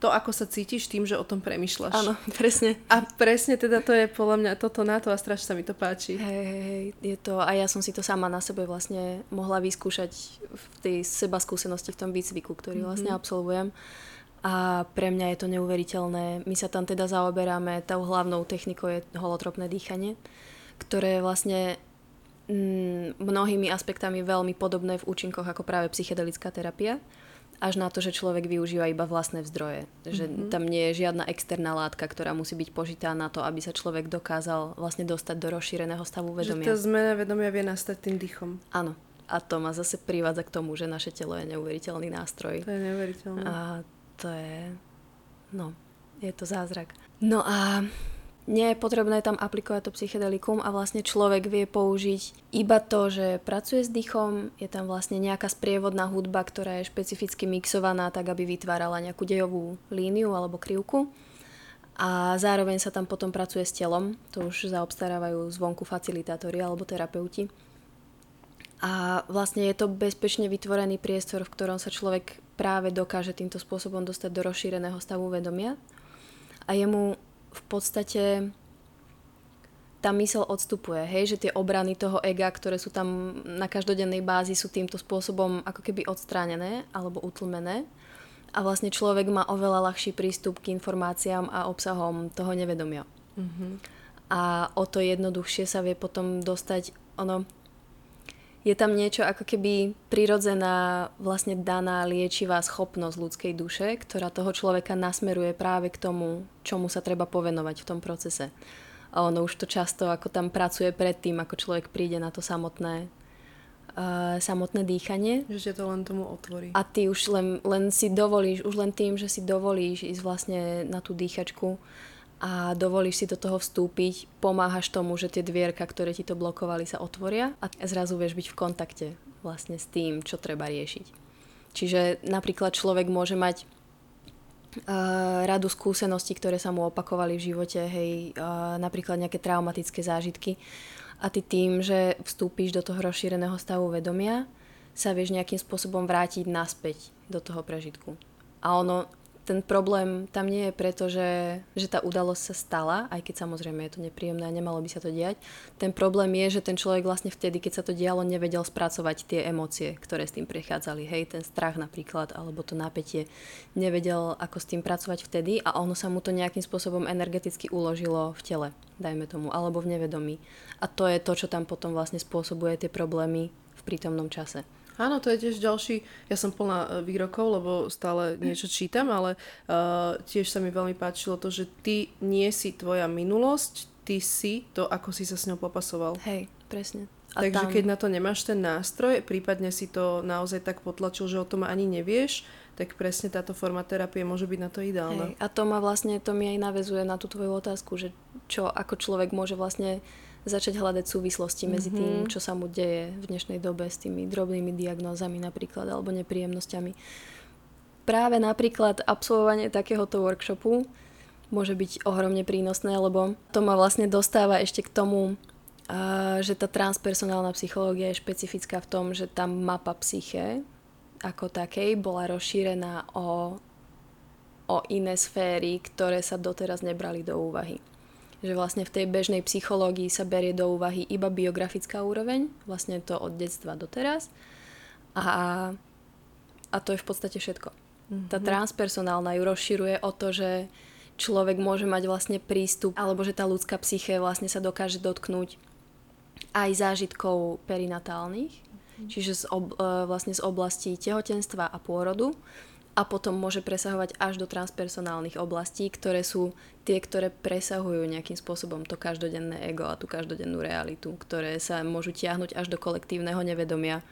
to, ako sa cítiš tým, že o tom premyšľaš. Áno, presne. A presne teda to je podľa mňa toto na to a strašne sa mi to páči. Hej, hej, je to, a ja som si to sama na sebe vlastne mohla vyskúšať v tej seba skúsenosti v tom výcviku, ktorý mm-hmm. vlastne absolvujem. A pre mňa je to neuveriteľné. My sa tam teda zaoberáme, tou hlavnou technikou je holotropné dýchanie, ktoré je vlastne mm, mnohými aspektami veľmi podobné v účinkoch ako práve psychedelická terapia až na to, že človek využíva iba vlastné zdroje. Že mm-hmm. tam nie je žiadna externá látka, ktorá musí byť požitá na to, aby sa človek dokázal vlastne dostať do rozšíreného stavu vedomia. Že tá zmena vedomia vie nastať tým dýchom. Áno. A to ma zase privádza k tomu, že naše telo je neuveriteľný nástroj. To je neuveriteľné. A to je... No, je to zázrak. No a nie je potrebné tam aplikovať to psychedelikum a vlastne človek vie použiť iba to, že pracuje s dýchom, je tam vlastne nejaká sprievodná hudba, ktorá je špecificky mixovaná tak, aby vytvárala nejakú dejovú líniu alebo krivku A zároveň sa tam potom pracuje s telom, to už zaobstarávajú zvonku facilitátori alebo terapeuti. A vlastne je to bezpečne vytvorený priestor, v ktorom sa človek práve dokáže týmto spôsobom dostať do rozšíreného stavu vedomia. A jemu v podstate tá mysel odstupuje, hej, že tie obrany toho ega, ktoré sú tam na každodennej bázi, sú týmto spôsobom ako keby odstránené alebo utlmené a vlastne človek má oveľa ľahší prístup k informáciám a obsahom toho nevedomia. Mm-hmm. A o to jednoduchšie sa vie potom dostať, ono, je tam niečo ako keby prirodzená, vlastne daná liečivá schopnosť ľudskej duše, ktorá toho človeka nasmeruje práve k tomu, čomu sa treba povenovať v tom procese a ono už to často ako tam pracuje predtým, ako človek príde na to samotné uh, samotné dýchanie. Že to len tomu otvorí. A ty už len, len si dovolíš, už len tým, že si dovolíš ísť vlastne na tú dýchačku a dovolíš si do toho vstúpiť, pomáhaš tomu, že tie dvierka, ktoré ti to blokovali, sa otvoria a zrazu vieš byť v kontakte vlastne s tým, čo treba riešiť. Čiže napríklad človek môže mať uh, radu skúseností, ktoré sa mu opakovali v živote, hej, uh, napríklad nejaké traumatické zážitky. A ty tým, že vstúpiš do toho rozšíreného stavu vedomia, sa vieš nejakým spôsobom vrátiť naspäť do toho prežitku. A ono ten problém tam nie je preto, že, že tá udalosť sa stala, aj keď samozrejme je to nepríjemné a nemalo by sa to diať. Ten problém je, že ten človek vlastne vtedy, keď sa to dialo, nevedel spracovať tie emócie, ktoré s tým prechádzali. Hej, ten strach napríklad, alebo to napätie. Nevedel, ako s tým pracovať vtedy a ono sa mu to nejakým spôsobom energeticky uložilo v tele, dajme tomu, alebo v nevedomí. A to je to, čo tam potom vlastne spôsobuje tie problémy v prítomnom čase. Áno, to je tiež ďalší, ja som plná e, výrokov, lebo stále niečo čítam, ale uh, tiež sa mi veľmi páčilo to, že ty nie si tvoja minulosť, ty si to, ako si sa s ňou popasoval. Hej, presne. A Takže tam... keď na to nemáš ten nástroj, prípadne si to naozaj tak potlačil, že o tom ani nevieš, tak presne táto forma terapie môže byť na to ideálna. Hej, a to ma vlastne, to mi aj navezuje na tú tvoju otázku, že čo ako človek môže vlastne začať hľadať súvislosti medzi tým, mhm. čo sa mu deje v dnešnej dobe s tými drobnými diagnózami napríklad alebo nepríjemnosťami. Práve napríklad absolvovanie takéhoto workshopu môže byť ohromne prínosné, lebo to ma vlastne dostáva ešte k tomu, že tá transpersonálna psychológia je špecifická v tom, že tá mapa psyche ako takej bola rozšírená o, o iné sféry, ktoré sa doteraz nebrali do úvahy že vlastne v tej bežnej psychológii sa berie do úvahy iba biografická úroveň, vlastne to od detstva do teraz. A, a to je v podstate všetko. Mm-hmm. Tá transpersonálna ju rozširuje o to, že človek môže mať vlastne prístup, alebo že tá ľudská psyché vlastne sa dokáže dotknúť aj zážitkov perinatálnych, mm-hmm. čiže z, ob, e, vlastne z oblasti tehotenstva a pôrodu a potom môže presahovať až do transpersonálnych oblastí, ktoré sú tie, ktoré presahujú nejakým spôsobom to každodenné ego a tú každodennú realitu, ktoré sa môžu tiahnuť až do kolektívneho nevedomia.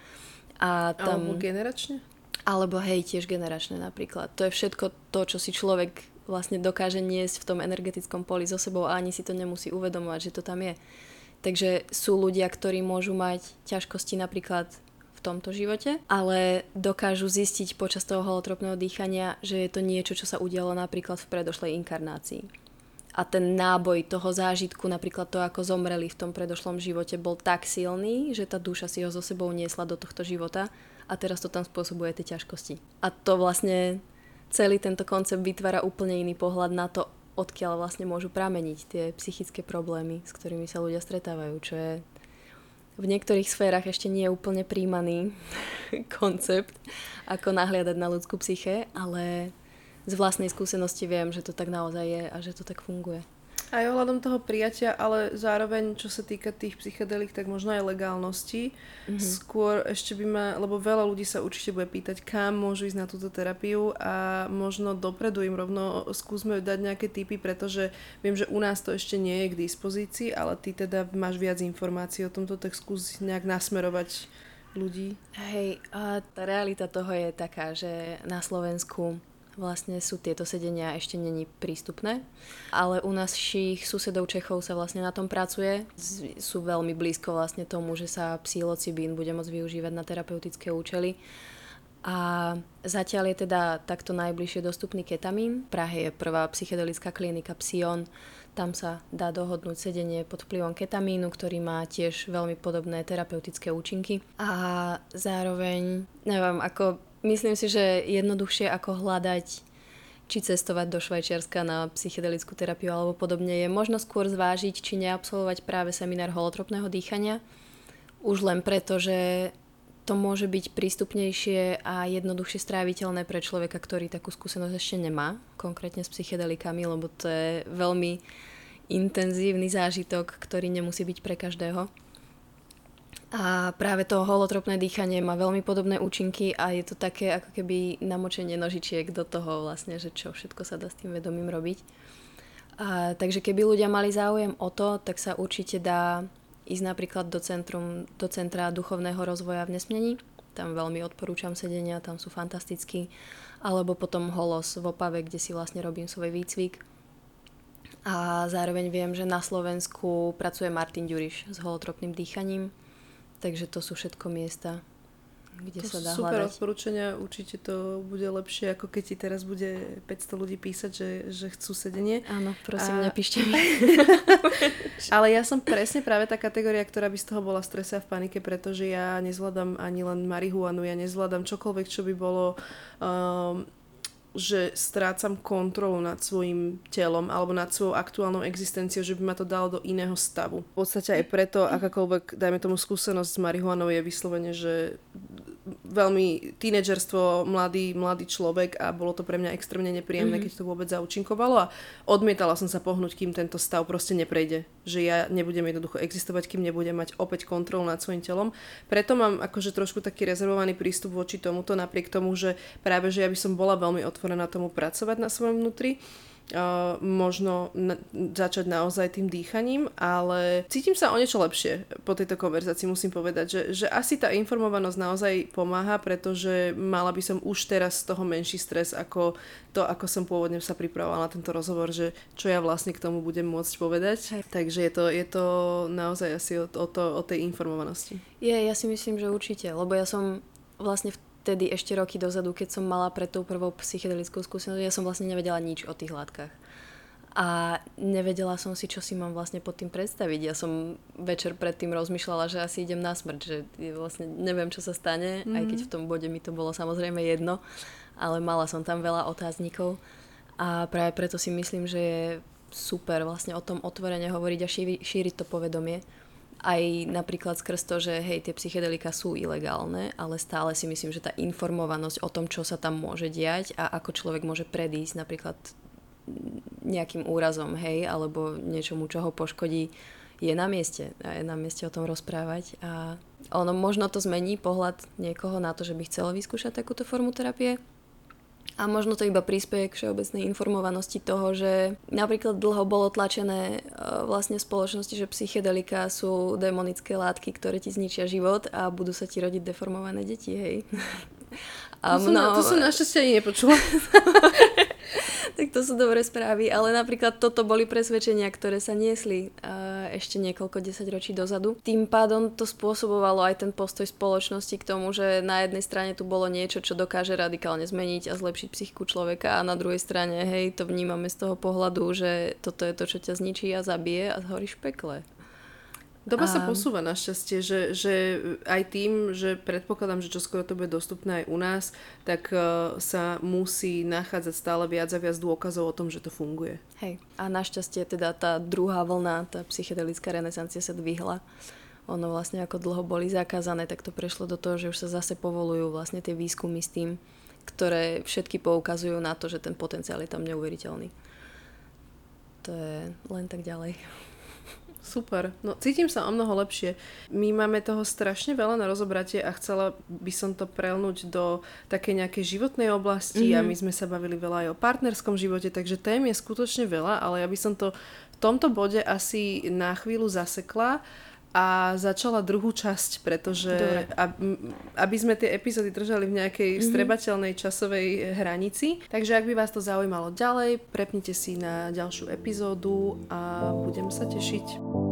A tam... Alebo generačne? Alebo hej, tiež generačné napríklad. To je všetko to, čo si človek vlastne dokáže niesť v tom energetickom poli so sebou a ani si to nemusí uvedomovať, že to tam je. Takže sú ľudia, ktorí môžu mať ťažkosti napríklad tomto živote, ale dokážu zistiť počas toho holotropného dýchania, že je to niečo, čo sa udialo napríklad v predošlej inkarnácii. A ten náboj toho zážitku, napríklad to, ako zomreli v tom predošlom živote, bol tak silný, že tá duša si ho so sebou niesla do tohto života a teraz to tam spôsobuje tie ťažkosti. A to vlastne celý tento koncept vytvára úplne iný pohľad na to, odkiaľ vlastne môžu prameniť tie psychické problémy, s ktorými sa ľudia stretávajú, čo je v niektorých sférach ešte nie je úplne príjmaný koncept, ako nahliadať na ľudskú psyche, ale z vlastnej skúsenosti viem, že to tak naozaj je a že to tak funguje. Aj ohľadom toho prijatia, ale zároveň, čo sa týka tých psychedelik, tak možno aj legálnosti. Mm-hmm. Skôr ešte by ma, lebo veľa ľudí sa určite bude pýtať, kam môžu ísť na túto terapiu a možno dopredu im rovno skúsme dať nejaké tipy, pretože viem, že u nás to ešte nie je k dispozícii, ale ty teda máš viac informácií o tomto, tak skús nejak nasmerovať ľudí. Hej, a tá realita toho je taká, že na Slovensku vlastne sú tieto sedenia ešte není prístupné. Ale u našich susedov Čechov sa vlastne na tom pracuje. Sú veľmi blízko vlastne tomu, že sa psilocibín bude môcť využívať na terapeutické účely. A zatiaľ je teda takto najbližšie dostupný ketamín. V Prahe je prvá psychedelická klinika Psion. Tam sa dá dohodnúť sedenie pod vplyvom ketamínu, ktorý má tiež veľmi podobné terapeutické účinky. A zároveň, neviem, ako myslím si, že jednoduchšie ako hľadať či cestovať do Švajčiarska na psychedelickú terapiu alebo podobne, je možno skôr zvážiť, či neabsolvovať práve seminár holotropného dýchania. Už len preto, že to môže byť prístupnejšie a jednoduchšie stráviteľné pre človeka, ktorý takú skúsenosť ešte nemá, konkrétne s psychedelikami, lebo to je veľmi intenzívny zážitok, ktorý nemusí byť pre každého. A práve to holotropné dýchanie má veľmi podobné účinky a je to také ako keby namočenie nožičiek do toho vlastne, že čo všetko sa dá s tým vedomím robiť. A, takže keby ľudia mali záujem o to, tak sa určite dá ísť napríklad do, centrum, do Centra duchovného rozvoja v Nesmení. Tam veľmi odporúčam sedenia, tam sú fantastickí. Alebo potom Holos v Opave, kde si vlastne robím svoj výcvik. A zároveň viem, že na Slovensku pracuje Martin Ďuriš s holotropným dýchaním Takže to sú všetko miesta, kde to sa dá super hľadať. odporúčania, určite to bude lepšie, ako keď ti teraz bude 500 ľudí písať, že, že chcú sedenie. Áno, prosím, a... nepíšte mi. Ale ja som presne práve tá kategória, ktorá by z toho bola v strese a v panike, pretože ja nezvládam ani len marihuanu, ja nezvládam čokoľvek, čo by bolo um, že strácam kontrolu nad svojim telom alebo nad svojou aktuálnou existenciou, že by ma to dalo do iného stavu. V podstate aj preto, akákoľvek, dajme tomu, skúsenosť s marihuanou je vyslovene, že veľmi tínedžerstvo, mladý, mladý človek a bolo to pre mňa extrémne nepríjemné, mm-hmm. keď to vôbec zaučinkovalo a odmietala som sa pohnúť, kým tento stav proste neprejde. Že ja nebudem jednoducho existovať, kým nebudem mať opäť kontrolu nad svojim telom. Preto mám akože trošku taký rezervovaný prístup voči tomuto, napriek tomu, že práve, že ja by som bola veľmi otvorená tomu pracovať na svojom vnútri uh, možno na, začať naozaj tým dýchaním, ale cítim sa o niečo lepšie po tejto konverzácii, musím povedať, že, že asi tá informovanosť naozaj pomáha, pretože mala by som už teraz z toho menší stres ako to, ako som pôvodne sa pripravovala na tento rozhovor, že čo ja vlastne k tomu budem môcť povedať. Takže je to, je to naozaj asi o, o, to, o tej informovanosti. Je, ja si myslím, že určite, lebo ja som vlastne v vtedy ešte roky dozadu, keď som mala pred tou prvou psychedelickou skúsenosť, ja som vlastne nevedela nič o tých látkach. A nevedela som si, čo si mám vlastne pod tým predstaviť. Ja som večer predtým rozmýšľala, že asi idem na smrť, že vlastne neviem, čo sa stane, mm-hmm. aj keď v tom bode mi to bolo samozrejme jedno, ale mala som tam veľa otáznikov a práve preto si myslím, že je super vlastne o tom otvorene hovoriť a šíri, šíriť to povedomie aj napríklad skrz to, že hej, tie psychedelika sú ilegálne, ale stále si myslím, že tá informovanosť o tom, čo sa tam môže diať a ako človek môže predísť napríklad nejakým úrazom, hej, alebo niečomu, čo ho poškodí, je na mieste. A je na mieste o tom rozprávať. A ono možno to zmení pohľad niekoho na to, že by chcel vyskúšať takúto formu terapie, a možno to iba prispieje k všeobecnej informovanosti toho, že napríklad dlho bolo tlačené e, vlastne v spoločnosti, že psychedelika sú demonické látky, ktoré ti zničia život a budú sa ti rodiť deformované deti, hej. A to, som, no, to som našťastie ani nepočula. tak to sú dobré správy, ale napríklad toto boli presvedčenia, ktoré sa niesli uh, ešte niekoľko desaťročí dozadu. Tým pádom to spôsobovalo aj ten postoj spoločnosti k tomu, že na jednej strane tu bolo niečo, čo dokáže radikálne zmeniť a zlepšiť psychiku človeka a na druhej strane, hej, to vnímame z toho pohľadu, že toto je to, čo ťa zničí a zabije a zhoríš pekle. Doba a... sa posúva našťastie, že, že aj tým, že predpokladám, že čoskoro to bude dostupné aj u nás, tak uh, sa musí nachádzať stále viac a viac dôkazov o tom, že to funguje. Hej, a našťastie teda tá druhá vlna, tá psychedelická renesancia sa dvihla. Ono vlastne ako dlho boli zakázané, tak to prešlo do toho, že už sa zase povolujú vlastne tie výskumy s tým, ktoré všetky poukazujú na to, že ten potenciál je tam neuveriteľný. To je len tak ďalej. Super, no cítim sa o mnoho lepšie. My máme toho strašne veľa na rozobratie a chcela by som to prelnúť do takej nejakej životnej oblasti mm-hmm. a mhm. my sme sa bavili veľa aj o partnerskom živote, takže tém je skutočne veľa, ale ja by som to v tomto bode asi na chvíľu zasekla a začala druhú časť, pretože ab, aby sme tie epizódy držali v nejakej mm-hmm. strebateľnej časovej hranici. Takže ak by vás to zaujímalo ďalej, prepnite si na ďalšiu epizódu a budem sa tešiť.